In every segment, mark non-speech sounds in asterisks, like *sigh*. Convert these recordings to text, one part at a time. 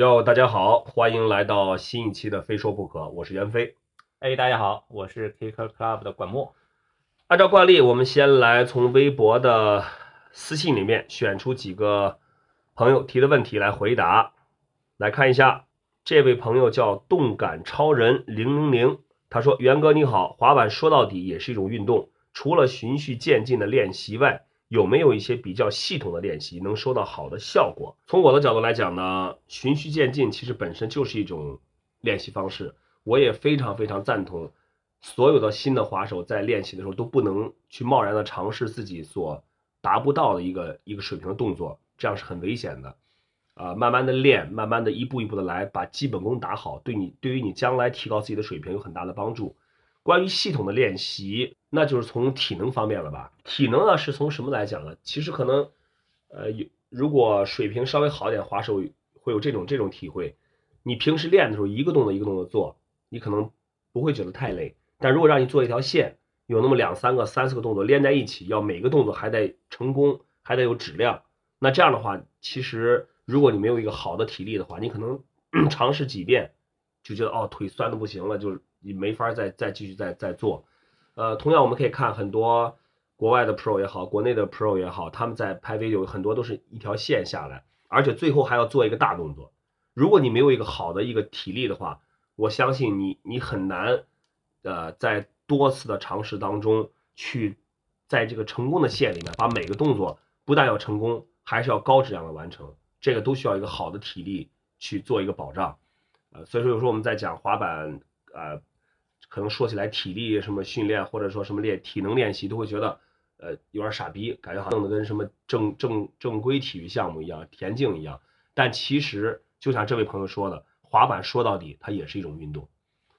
哟，大家好，欢迎来到新一期的《非说不可》，我是袁飞。哎，大家好，我是 Kicker Club 的管墨。按照惯例，我们先来从微博的私信里面选出几个朋友提的问题来回答。来看一下，这位朋友叫动感超人零零零，他说：“袁哥你好，滑板说到底也是一种运动，除了循序渐进的练习外，有没有一些比较系统的练习能收到好的效果？”从我的角度来讲呢，循序渐进其实本身就是一种练习方式，我也非常非常赞同。所有的新的滑手在练习的时候都不能去贸然的尝试自己所达不到的一个一个水平的动作，这样是很危险的。啊，慢慢的练，慢慢的一步一步的来，把基本功打好，对你对于你将来提高自己的水平有很大的帮助。关于系统的练习，那就是从体能方面了吧？体能呢是从什么来讲呢？其实可能，呃，有如果水平稍微好一点，滑手会有这种这种体会。你平时练的时候，一个动作一个动作做，你可能不会觉得太累。但如果让你做一条线，有那么两三个、三四个动作连在一起，要每个动作还得成功，还得有质量，那这样的话，其实。如果你没有一个好的体力的话，你可能 *clears throat* 尝试几遍就觉得哦腿酸的不行了，就是你没法再再继续再再做。呃，同样我们可以看很多国外的 pro 也好，国内的 pro 也好，他们在拍 video 很多都是一条线下来，而且最后还要做一个大动作。如果你没有一个好的一个体力的话，我相信你你很难呃在多次的尝试当中去在这个成功的线里面把每个动作不但要成功，还是要高质量的完成。这个都需要一个好的体力去做一个保障，呃，所以说有时候我们在讲滑板，呃，可能说起来体力什么训练或者说什么练体能练习，都会觉得呃有点傻逼，感觉好像弄得跟什么正正正规体育项目一样，田径一样。但其实就像这位朋友说的，滑板说到底它也是一种运动。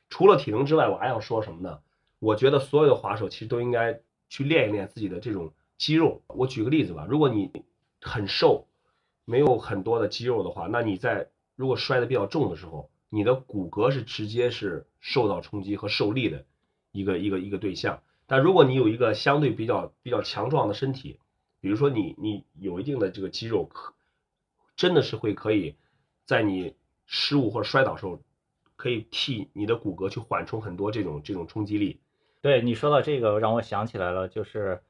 除了体能之外，我还要说什么呢？我觉得所有的滑手其实都应该去练一练自己的这种肌肉。我举个例子吧，如果你很瘦。没有很多的肌肉的话，那你在如果摔得比较重的时候，你的骨骼是直接是受到冲击和受力的一个一个一个对象。但如果你有一个相对比较比较强壮的身体，比如说你你有一定的这个肌肉，可真的是会可以在你失误或者摔倒时候，可以替你的骨骼去缓冲很多这种这种冲击力。对你说到这个，让我想起来了，就是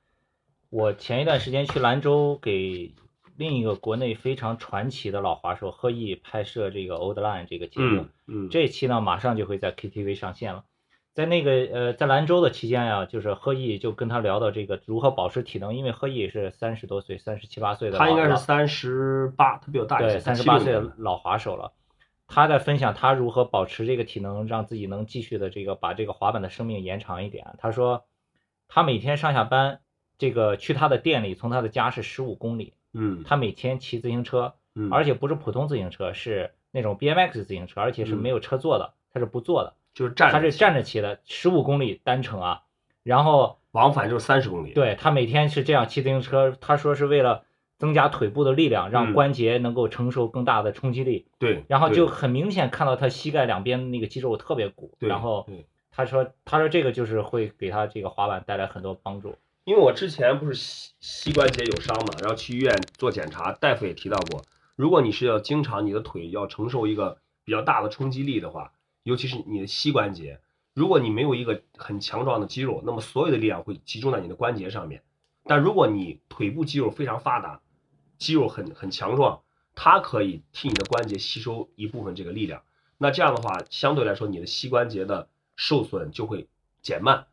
我前一段时间去兰州给。另一个国内非常传奇的老滑手贺毅拍摄这个 Old Line 这个节目，嗯，这期呢马上就会在 KTV 上线了。在那个呃在兰州的期间呀，就是贺毅就跟他聊到这个如何保持体能，因为贺毅是三十多岁，三十七八岁的，他应该是三十八，他比我大一些，对，三十八岁的老滑手了。他在分享他如何保持这个体能，让自己能继续的这个把这个滑板的生命延长一点。他说，他每天上下班，这个去他的店里，从他的家是十五公里。嗯，他每天骑自行车，嗯，而且不是普通自行车，是那种 BMX 自行车，而且是没有车座的，他是不坐的，就是站，他是站着骑的，十五公里单程啊，然后往返就是三十公里。对他每天是这样骑自行车，他说是为了增加腿部的力量，让关节能够承受更大的冲击力。对，然后就很明显看到他膝盖两边那个肌肉特别鼓，然后他说他说这个就是会给他这个滑板带来很多帮助。因为我之前不是膝膝关节有伤嘛，然后去医院做检查，大夫也提到过，如果你是要经常你的腿要承受一个比较大的冲击力的话，尤其是你的膝关节，如果你没有一个很强壮的肌肉，那么所有的力量会集中在你的关节上面。但如果你腿部肌肉非常发达，肌肉很很强壮，它可以替你的关节吸收一部分这个力量。那这样的话，相对来说你的膝关节的受损就会减慢。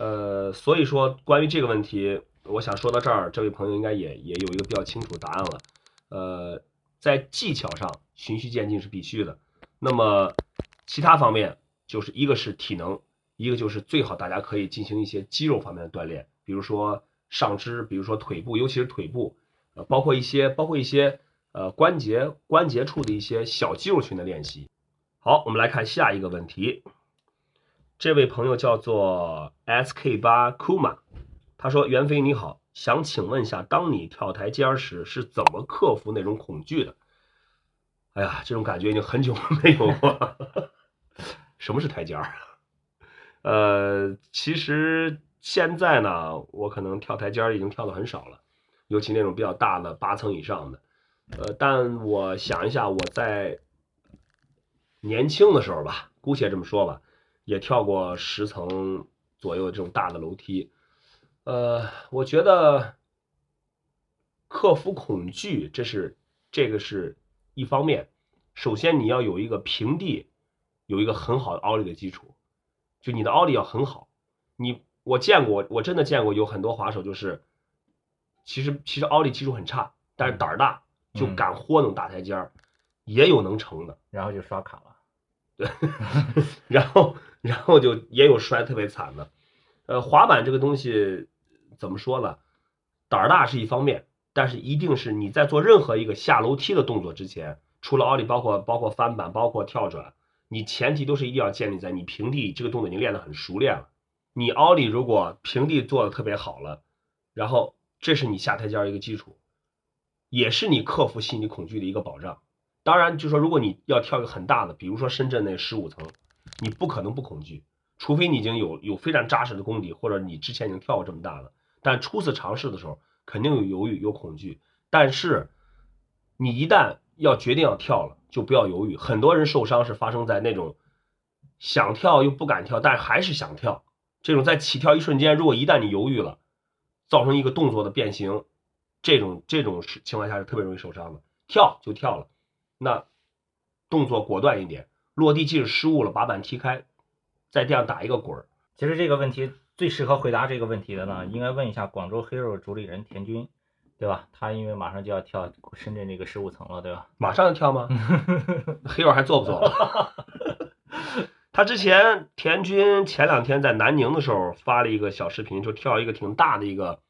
呃，所以说关于这个问题，我想说到这儿，这位朋友应该也也有一个比较清楚的答案了。呃，在技巧上循序渐进是必须的，那么其他方面就是一个是体能，一个就是最好大家可以进行一些肌肉方面的锻炼，比如说上肢，比如说腿部，尤其是腿部，呃，包括一些包括一些呃关节关节处的一些小肌肉群的练习。好，我们来看下一个问题。这位朋友叫做 SK 八 Kuma，他说：“袁飞你好，想请问一下，当你跳台阶时是怎么克服那种恐惧的？”哎呀，这种感觉已经很久没有过。*laughs* 什么是台阶儿？呃，其实现在呢，我可能跳台阶儿已经跳的很少了，尤其那种比较大的八层以上的。呃，但我想一下，我在年轻的时候吧，姑且这么说吧，也跳过十层左右的这种大的楼梯。呃，我觉得克服恐惧，这是这个是一方面。首先，你要有一个平地有一个很好的奥利的基础，就你的奥利要很好。你我见过，我真的见过有很多滑手，就是其实其实奥利基础很差，但是胆儿大，就敢豁那种大台阶儿，也有能成的。然后就刷卡了。对，*laughs* 然后然后就也有摔特别惨的。呃，滑板这个东西怎么说呢？胆儿大是一方面，但是一定是你在做任何一个下楼梯的动作之前，除了奥利，包括包括翻板，包括跳转，你前提都是一定要建立在你平地这个动作已经练得很熟练了。你奥利如果平地做的特别好了，然后这是你下台阶一个基础，也是你克服心理恐惧的一个保障。当然，就说如果你要跳一个很大的，比如说深圳那十五层，你不可能不恐惧，除非你已经有有非常扎实的功底，或者你之前已经跳过这么大的。但初次尝试的时候，肯定有犹豫、有恐惧。但是你一旦要决定要跳了，就不要犹豫。很多人受伤是发生在那种想跳又不敢跳，但还是想跳。这种在起跳一瞬间，如果一旦你犹豫了，造成一个动作的变形，这种这种情况下是特别容易受伤的。跳就跳了。那动作果断一点，落地即使失误了，把板踢开，在地上打一个滚儿。其实这个问题最适合回答这个问题的呢，应该问一下广州 hero 主理人田军，对吧？他因为马上就要跳深圳这个十五层了，对吧？马上要跳吗？？*laughs* hero 还做不做了？*laughs* 他之前田军前两天在南宁的时候发了一个小视频，就跳一个挺大的一个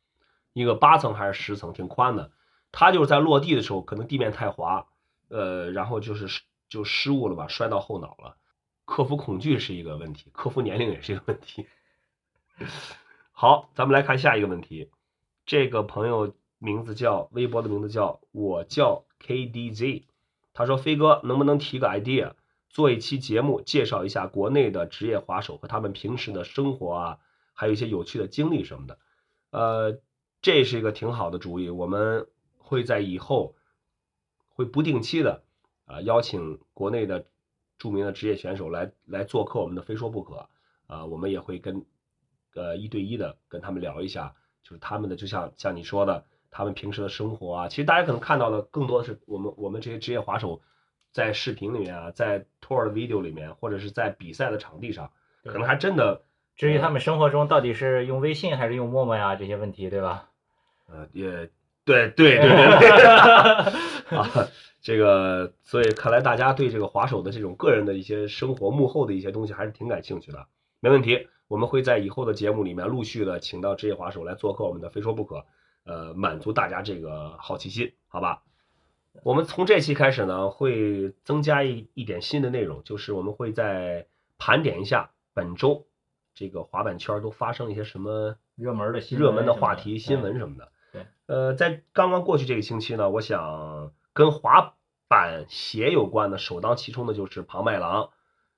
一个八层还是十层，挺宽的。他就是在落地的时候，可能地面太滑。呃，然后就是就失误了吧，摔到后脑了。克服恐惧是一个问题，克服年龄也是一个问题。*laughs* 好，咱们来看下一个问题。这个朋友名字叫微博的名字叫我叫 KDZ，他说飞哥能不能提个 idea，做一期节目介绍一下国内的职业滑手和他们平时的生活啊，还有一些有趣的经历什么的。呃，这是一个挺好的主意，我们会在以后。会不定期的啊邀请国内的著名的职业选手来来做客我们的非说不可啊，我们也会跟呃一对一的跟他们聊一下，就是他们的就像像你说的，他们平时的生活啊，其实大家可能看到的更多的是我们我们这些职业滑手在视频里面啊，在 tour 的 video 里面，或者是在比赛的场地上，可能还真的。至于他们生活中到底是用微信还是用陌陌呀这些问题，对吧？呃，也。对对对对对，*laughs* 啊，这个，所以看来大家对这个滑手的这种个人的一些生活幕后的一些东西还是挺感兴趣的。没问题，我们会在以后的节目里面陆续的请到职业滑手来做客我们的非说不可，呃，满足大家这个好奇心，好吧？我们从这期开始呢，会增加一一点新的内容，就是我们会在盘点一下本周这个滑板圈都发生一些什么热门的新热门的话题、新闻什么的。呃，在刚刚过去这个星期呢，我想跟滑板鞋有关的，首当其冲的就是庞麦郎，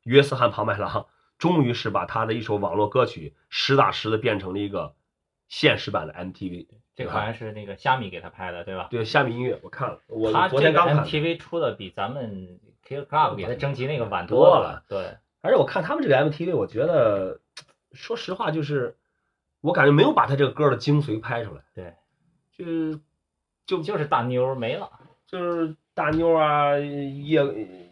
约瑟翰庞麦郎，终于是把他的一首网络歌曲实打实的变成了一个现实版的 MTV。这个好像是那个虾米给他拍的，对吧？对，虾米音乐我看了，我昨天刚看。MTV 出的比咱们 K Club 给他征集那个晚多了。对，而且我看他们这个 MTV，我觉得，*tsk* 说实话，就是我感觉没有把他这个歌的精髓拍出来。对。就就就是大妞没了，就是大妞啊，夜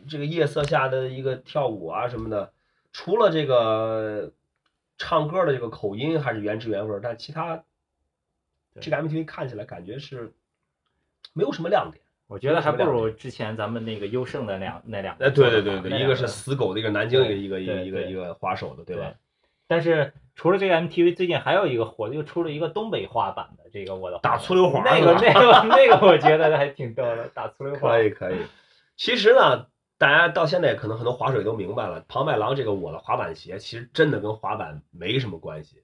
这个夜色下的一个跳舞啊什么的，除了这个唱歌的这个口音还是原汁原味，但其他这个 MTV 看起来感觉是没有什么亮点。我觉得还不如之前咱们那个优胜的两那两。哎，对对对对，一个是死狗的一个南京一个一个一个一个滑手的，对吧？但是。除了这个 MTV，最近还有一个火的，又出了一个东北话版的，这个我的打醋溜滑，那个那个那个，我觉得还挺逗的，打醋溜滑。可以可以。其实呢，大家到现在可能很多滑水都明白了，庞麦郎这个我的滑板鞋，其实真的跟滑板没什么关系。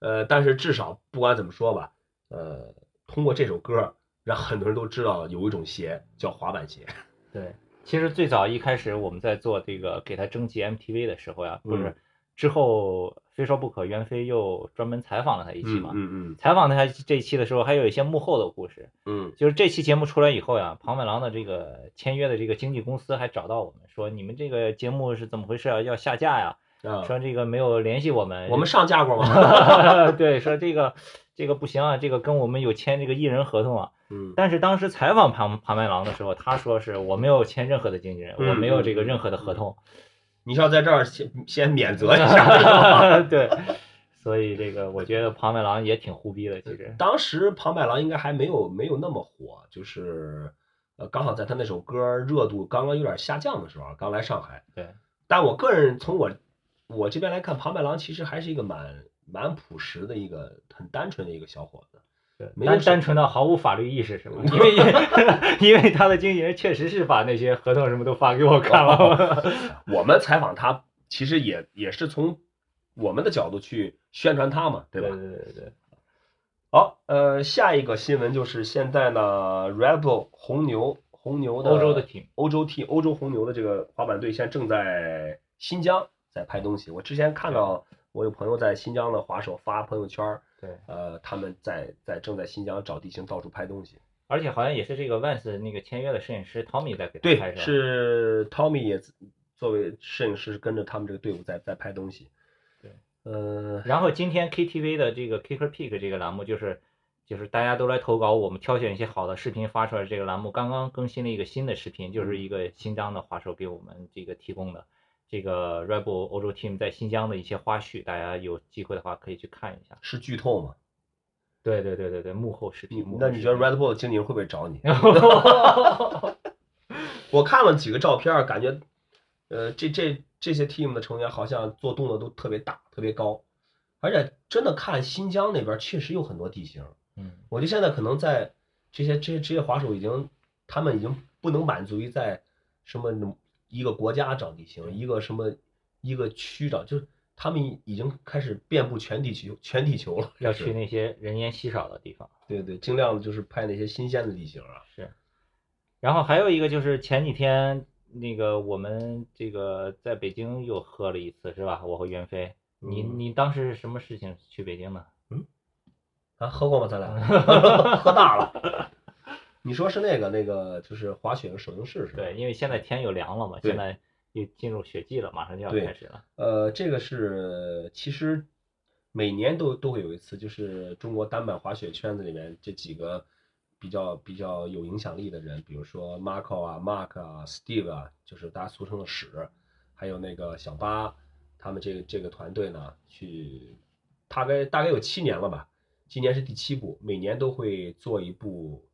呃，但是至少不管怎么说吧，呃，通过这首歌，让很多人都知道有一种鞋叫滑板鞋。对，其实最早一开始我们在做这个给他征集 MTV 的时候呀，不是。之后非说不可，袁飞又专门采访了他一期嗯嘛。嗯采访他这一期的时候，还有一些幕后的故事。嗯就是这期节目出来以后呀，庞麦郎的这个签约的这个经纪公司还找到我们说，你们这个节目是怎么回事啊？要下架呀？说这个没有联系我们，我们上架过吗？*laughs* 对，说这个这个不行啊，这个跟我们有签这个艺人合同啊。嗯但是当时采访庞庞麦郎的时候，他说是我没有签任何的经纪人，嗯我没有这个任何的合同。你是要在这儿先先免责一下。*laughs* 对，所以这个我觉得庞麦郎也挺胡逼的，其实。当时庞麦郎应该还没有没有那么火，就是呃刚好在他那首歌热度刚刚有点下降的时候，刚来上海。对，但我个人从我我这边来看，庞麦郎其实还是一个蛮蛮朴实的一个很单纯的一个小伙子。对，没有单单纯的毫无法律意识是吗？*laughs* 因为 *laughs* 因为他的经纪人确实是把那些合同什么都发给我看了。*laughs* 我们采访他，其实也也是从我们的角度去宣传他嘛，对吧？对对对对，好，呃，下一个新闻就是现在呢，Red Bull 红牛红牛的欧洲的 team 欧洲 T 欧洲红牛的这个滑板队现在正在新疆在拍东西。我之前看到我有朋友在新疆的滑手发朋友圈儿，对，呃，他们在在正在新疆找地形到处拍东西。而且好像也是这个 Vans 那个签约的摄影师 Tommy 在给拍，摄。是 Tommy 也作为摄影师跟着他们这个队伍在在拍东西。对，呃，然后今天 KTV 的这个 Kicker Pick 这个栏目就是就是大家都来投稿，我们挑选一些好的视频发出来。这个栏目刚刚更新了一个新的视频，就是一个新疆的滑手给我们这个提供的这个 Rebel 欧洲 team 在新疆的一些花絮，大家有机会的话可以去看一下。是剧透吗？对对对对对，幕后视你频。幕后那你觉得 Red Bull 的经纪人会不会找你？*laughs* 我看了几个照片，感觉，呃，这这这些 team 的成员好像做动作都特别大、特别高，而且真的看新疆那边确实有很多地形。嗯，我觉得现在可能在这些这些职业滑手已经，他们已经不能满足于在什么一个国家找地形，一个什么一个区找，就是他们已经开始遍布全地球全地球了。要去那些人烟稀少的地方。对对，尽量的就是拍那些新鲜的地形啊。是，然后还有一个就是前几天那个我们这个在北京又喝了一次是吧？我和袁飞，你嗯你当时是什么事情去北京的？啊，喝过吗？咱俩 *laughs* *laughs* 喝大了。你说是那个那个，就是滑雪的首映式是吧？对，因为现在天又凉了嘛，现在又进入雪季了，马上就要开始了。呃，这个是其实每年都都会有一次，就是中国单板滑雪圈子里面这几个比较比较有影响力的人，比如说 Marco 啊、Mark 啊、Steve 啊，就是大家俗称的史，还有那个小八，他们这个这个团队呢，去大概大概有七年了吧，今年是第七部，每年都会做一部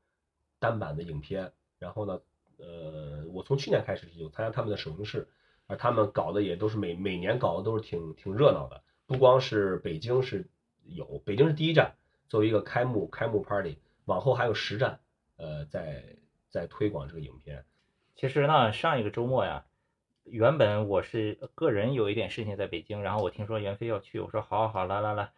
单板的影片，然后呢，呃，我从去年开始有参加他们的首映式。而他们搞的也都是每每年搞的都是挺挺热闹的，不光是北京是有，北京是第一站，作为一个开幕开幕 party，往后还有实站，呃，在在推广这个影片。其实呢，上一个周末呀，原本我是个人有一点事情在北京，然后我听说袁飞要去，我说好好好，来来来，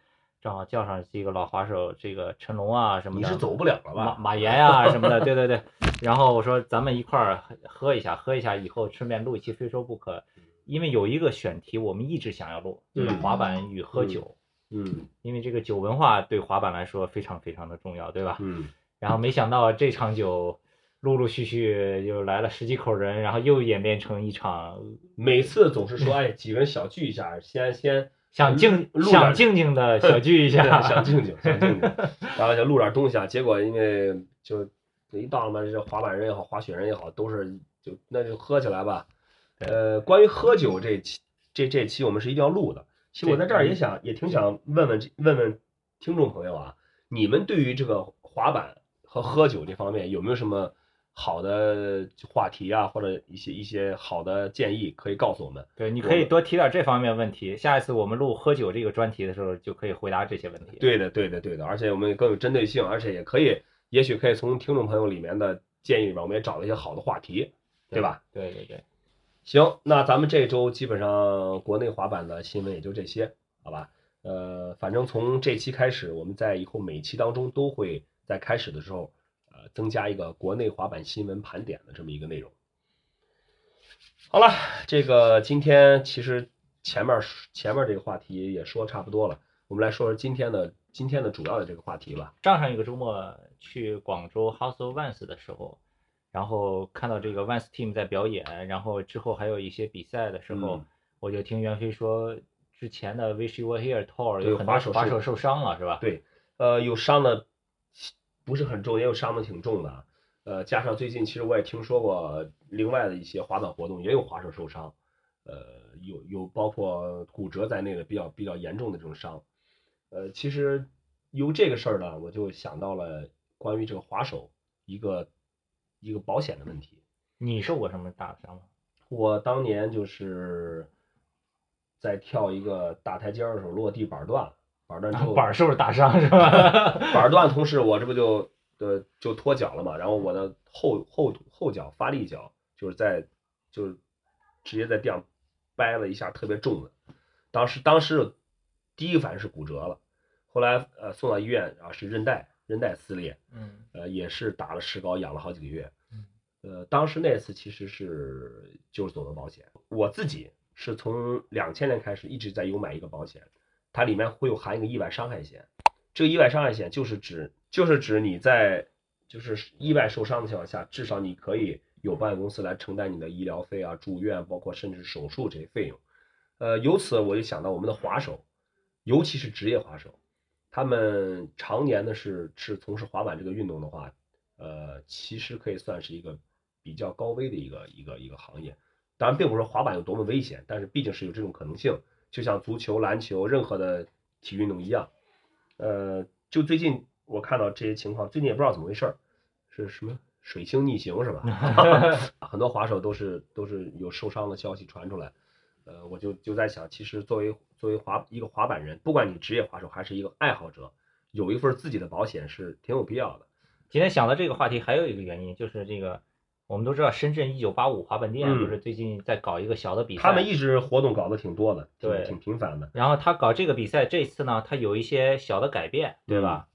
正好叫上几个老滑手，这个陈龙啊什么的，你是走不了了马吧？马马岩呀、什么的，对对对。然后我说咱们一块儿喝一下，喝一下以后顺便录一期非说不可，因为有一个选题我们一直想要录，就是嗯滑板与喝酒，嗯因为这个酒文化对滑板来说非常非常的重要，对吧？嗯，然后没想到这场酒陆陆续续又来了十几口人，然后又演变成一场每次总是说，哎，几个人小聚一下，先先想静录想静静的 *laughs* 小聚一下，想静静想静静，*laughs* 然后想录点东西啊。结果因为就一到了嘛，这滑板人也好，滑雪人也好，都是就那就喝起来吧。呃，关于喝酒这期这这期我们是一定要录的。其实我在这儿嗯也想也挺想问问问问听众朋友啊，你们对于这个滑板和喝酒这方面有没有什么好的话题啊，或者一些一些好的建议可以告诉我们？对，你可以多提点这方面问题，下一次我们录喝酒这个专题的时候就可以回答这些问题。对的，对的，对的，而且我们更有针对性，而且也可以，也许可以从听众朋友里面的建议里面，我们也找了一些好的话题，对吧？？对对对，行，那咱们这周基本上国内滑板的新闻也就这些，好吧？呃，反正从这期开始，我们在以后每期当中都会在开始的时候，呃，增加一个国内滑板新闻盘点的这么一个内容。好了，这个今天其实前面前面这个话题也说差不多了，我们来说说今天的今天的主要的这个话题吧。上上一个周末去广州 House of Vans 的时候，然后看到这个 Vans Team 在表演，然后之后还有一些比赛的时候，嗯我就听袁飞说，之前的 Wish You Were Here Tour 有很多滑手受滑手受伤了，是吧？对，呃，有伤的不是很重，也有伤的挺重的。呃，加上最近其实我也听说过另外的一些滑板活动也有滑手受伤，呃，有有包括骨折在内的比较比较严重的这种伤。呃，其实由这个事儿呢，我就想到了关于这个滑手一个一个保险的问题。你受过什么大的伤吗？我当年就是在跳一个大台阶的时候落地板断了，板儿断之后板儿受了打伤是吧？*laughs* 板儿断，同时我这不就呃就脱脚了嘛，然后我的后后后脚发力脚就是在就是直接在地上掰了一下，特别重的，当时当时第一个反应是骨折了，后来呃送到医院啊是韧带韧带撕裂，嗯呃也是打了石膏养了好几个月嗯，呃当时那次其实是就是走的保险，我自己是从两千年开始一直在有买一个保险，它里面会有含一个意外伤害险。这个意外伤害险就是指就是指你在就是意外受伤的情况下，至少你可以有保险公司来承担你的医疗费啊、住院，包括甚至手术这些费用。呃，由此我就想到我们的滑手，尤其是职业滑手，他们常年的是是从事滑板这个运动的话，呃，其实可以算是一个比较高危的一个一个一个行业。当然，并不是说滑板有多么危险，但是毕竟是有这种可能性，就像足球、篮球任何的体育运动一样。呃，就最近我看到这些情况，最近也不知道怎么回事儿，是什么水星逆行是吧？*laughs* 很多滑手都是都是有受伤的消息传出来，呃，我就就在想，其实作为作为滑一个滑板人，不管你职业滑手还是一个爱好者，有一份自己的保险是挺有必要的。今天想到这个话题，还有一个原因就是这个，我们都知道深圳一九八五滑板店嗯不是最近在搞一个小的比赛，他们一直活动搞得挺多的，挺对挺频繁的。然后他搞这个比赛，这次呢，他有一些小的改变，对吧？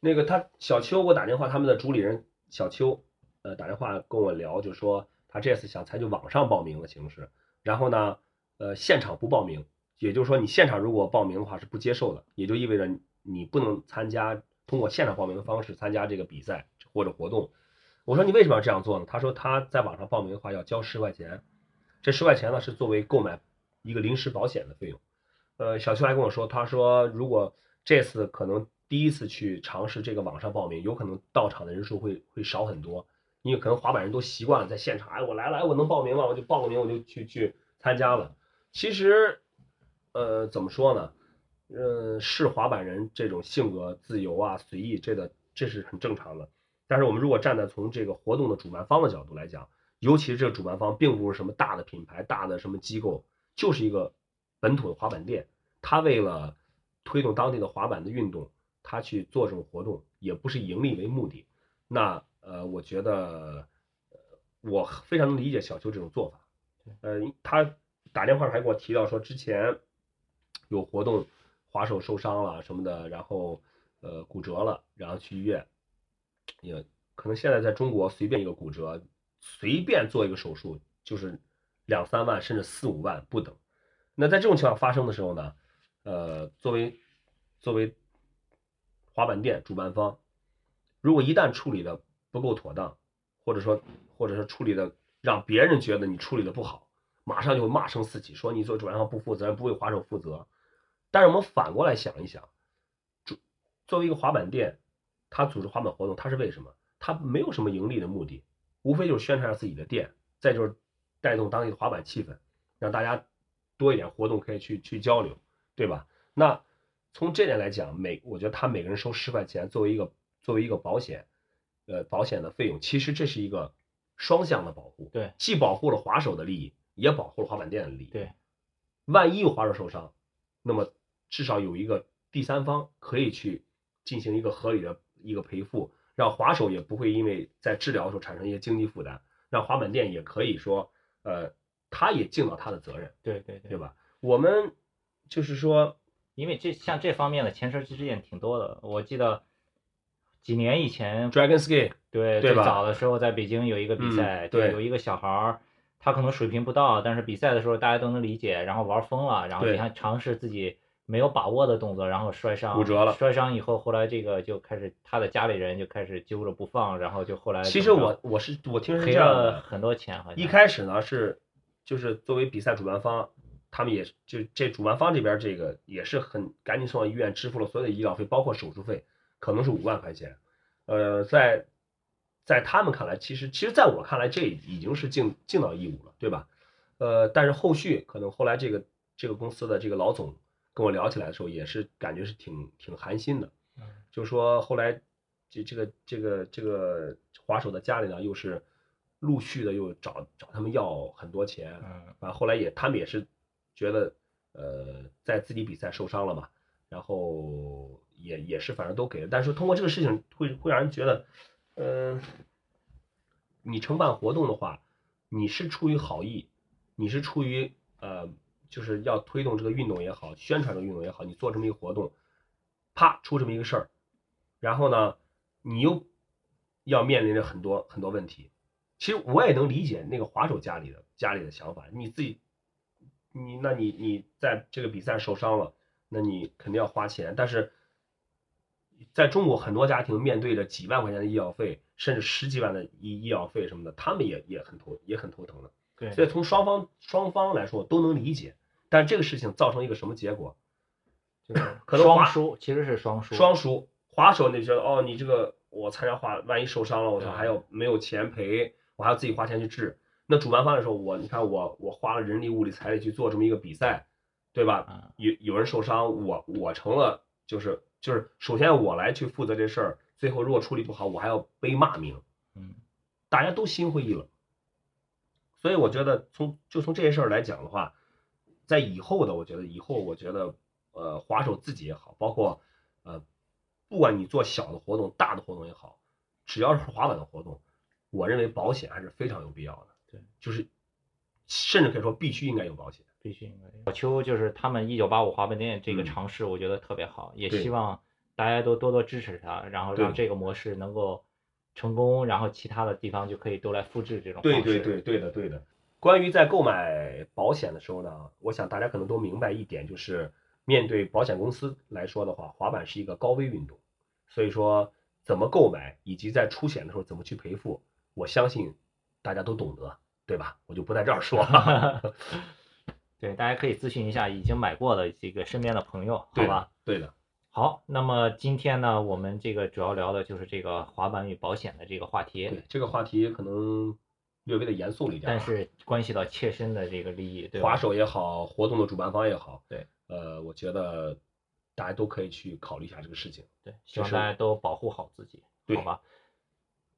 那个他小邱给我打电话，他们的主理人小邱，呃，打电话跟我聊，就说他这次想采取网上报名的形式，然后呢，呃，现场不报名，也就是说你现场如果报名的话是不接受的，也就意味着你不能参加通过现场报名的方式参加这个比赛或者活动。我说你为什么要这样做呢？他说他在网上报名的话要交十块钱，这十块钱呢是作为购买一个临时保险的费用。呃，小邱还跟我说，他说如果这次可能第一次去尝试这个网上报名，有可能到场的人数会会少很多，因为可能滑板人都习惯了在现场，哎，我来了，哎，我能报名了，我就报个名，我就去去参加了。其实，呃，怎么说呢？呃，是滑板人这种性格自由啊、随意，这个这是很正常的。但是我们如果站在从这个活动的主办方的角度来讲，尤其是这个主办方并不是什么大的品牌、大的什么机构，就是一个本土的滑板店，他为了推动当地的滑板的运动，他去做这种活动，也不是盈利为目的。那呃，我觉得，呃我非常能理解小邱这种做法。呃，他打电话还给我提到说，之前有活动，滑手受伤了什么的，然后呃骨折了，然后去医院，也可能现在在中国随便一个骨折，随便做一个手术就是两三万甚至四五万不等。那在这种情况发生的时候呢，呃，作为作为滑板店主办方，如果一旦处理的不够妥当，或者说或者说处理的让别人觉得你处理的不好，马上就会骂声四起，说你做主办方不负责任，不为滑手负责。但是我们反过来想一想，主作为一个滑板店，他组织滑板活动，他是为什么？他没有什么盈利的目的，无非就是宣传下自己的店，再就是带动当地的滑板气氛，让大家多一点活动可以去去交流，对吧？那从这点来讲，每我觉得他每个人收十块钱作为一个作为一个保险，呃，保险的费用，其实这是一个双向的保护，对，既保护了滑手的利益，也保护了滑板店的利益。对，万一有滑手受伤，那么至少有一个第三方可以去进行一个合理的一个赔付，让滑手也不会因为在治疗的时候产生一些经济负担，让滑板店也可以说，呃，他也尽到他的责任，对对对对吧？我们就是说，因为这像这方面的前车之鉴挺多的，我记得几年以前，Dragon Ski，对最早的时候在北京有一个比嗯赛，对有一个小孩儿他可能水平不到，但是比赛的时候大家都能理解，然后玩疯了，然后你还尝试自己没有把握的动作，然后摔伤骨折了摔伤以后，后来这个就开始他的家里人就开始揪着不放，然后就后来其实我我是我听是赔这样的，了很多钱，好像一开始呢是就是作为比赛主办方，他们也是就这主办方这边这个也是很赶紧送到医院，支付了所有的医疗费，包括手术费，可能是五万块钱。呃，在在他们看来，其实其实在我看来，这已经是尽尽到义务了，对吧？呃，但是后续可能后来这个这个公司的这个老总跟我聊起来的时候，也是感觉是挺挺寒心的，嗯。就说后来这这个这个这个滑手的家里呢，又是陆续的又找找他们要很多钱，嗯。反正后来也他们也是觉得呃在自己比赛受伤了嘛，然后也也是反正都给了，但是通过这个事情会会让人觉得，嗯、你承办活动的话，你是出于好意，你是出于呃就是要推动这个运动也好，宣传这个运动也好，你做这么一个活动，啪出这么一个事儿，然后呢，你又要面临着很多很多问题。其实我也能理解那个滑手家里的家里的想法，你自己，你那你你在这个比赛受伤了，那你肯定要花钱，但是在中国很多家庭面对着几万块钱的医药费，甚至十几万的医医药费什么的，他们也也很头也很头疼的。对所以从双方双方来说都能理解，但这个事情造成一个什么结果？就是可能滑双输，其实是双输，双输，滑手那觉得哦，你这个我参加滑，万一受伤了，我操，还要没有钱赔，我还要自己花钱去治。那主办方来说，我你看我我花了人力物力财力去做这么一个比赛，对吧？嗯有有人受伤，我我成了就是就是首先我来去负责这事儿，最后如果处理不好，我还要背骂名，嗯大家都心灰意冷。所以我觉得从就从这些事儿来讲的话，在以后的我觉得以后我觉得呃滑手自己也好，包括呃不管你做小的活动、大的活动也好，只要是滑板的活动，我认为保险还是非常有必要的。对，就是甚至可以说必须应该有保险。必须应该。小邱就是他们一九八五滑板店这个嗯尝试，我觉得特别好，也希望大家都多多支持他，然后让这个模式能够成功，然后其他的地方就可以都来复制这种对方式。对对对的对的。关于在购买保险的时候呢，我想大家可能都明白一点，就是面对保险公司来说的话，滑板是一个高危运动，所以说怎么购买以及在出险的时候怎么去赔付，我相信大家都懂得，对吧？我就不在这儿说了。*laughs* 对，大家可以咨询一下已经买过的这个身边的朋友，好吧？对的，好，那么今天呢，我们这个主要聊的就是这个滑板与保险的这个话题，对这个话题可能略微的严肃了一点啊，但是关系到切身的这个利益，对？滑手也好，活动的主办方也好，对，呃，我觉得大家都可以去考虑一下这个事情。对，希望大家都保护好自己，对好吧？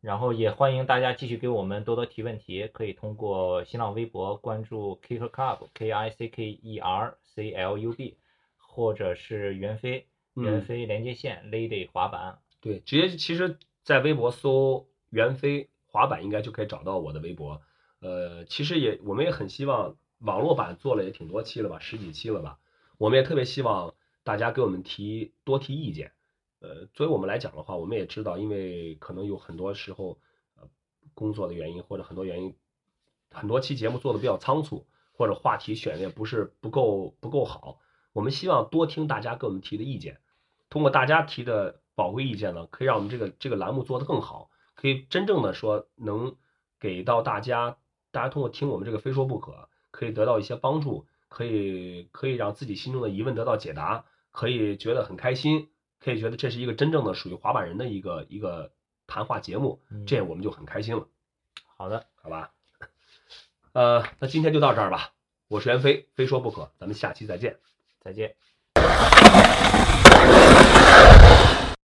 然后也欢迎大家继续给我们多多提问题，可以通过新浪微博关注 Kicker Club K I C K E R C L U B，或者是袁飞袁嗯飞连接线 Lady 滑板，对，直接其实，在微博搜“袁飞滑板”应该就可以找到我的微博。呃，其实也我们也很希望网络版做了也挺多期了吧，十几期了吧。我们也特别希望大家给我们提多提意见。呃，作为我们来讲的话，我们也知道，因为可能有很多时候，呃，工作的原因或者很多原因，很多期节目做的比较仓促，或者话题选的也不是不够不够好。我们希望多听大家给我们提的意见。通过大家提的宝贵意见呢，可以让我们这个这个栏目做得更好，可以真正的说能给到大家，大家通过听我们这个非说不可，可以得到一些帮助，可以可以让自己心中的疑问得到解答，可以觉得很开心，可以觉得这是一个真正的属于滑板人的一个一个谈话节目，嗯这样我们就很开心了，好的，好吧？呃，那今天就到这儿吧，我是袁飞，非说不可，咱们下期再见。再见。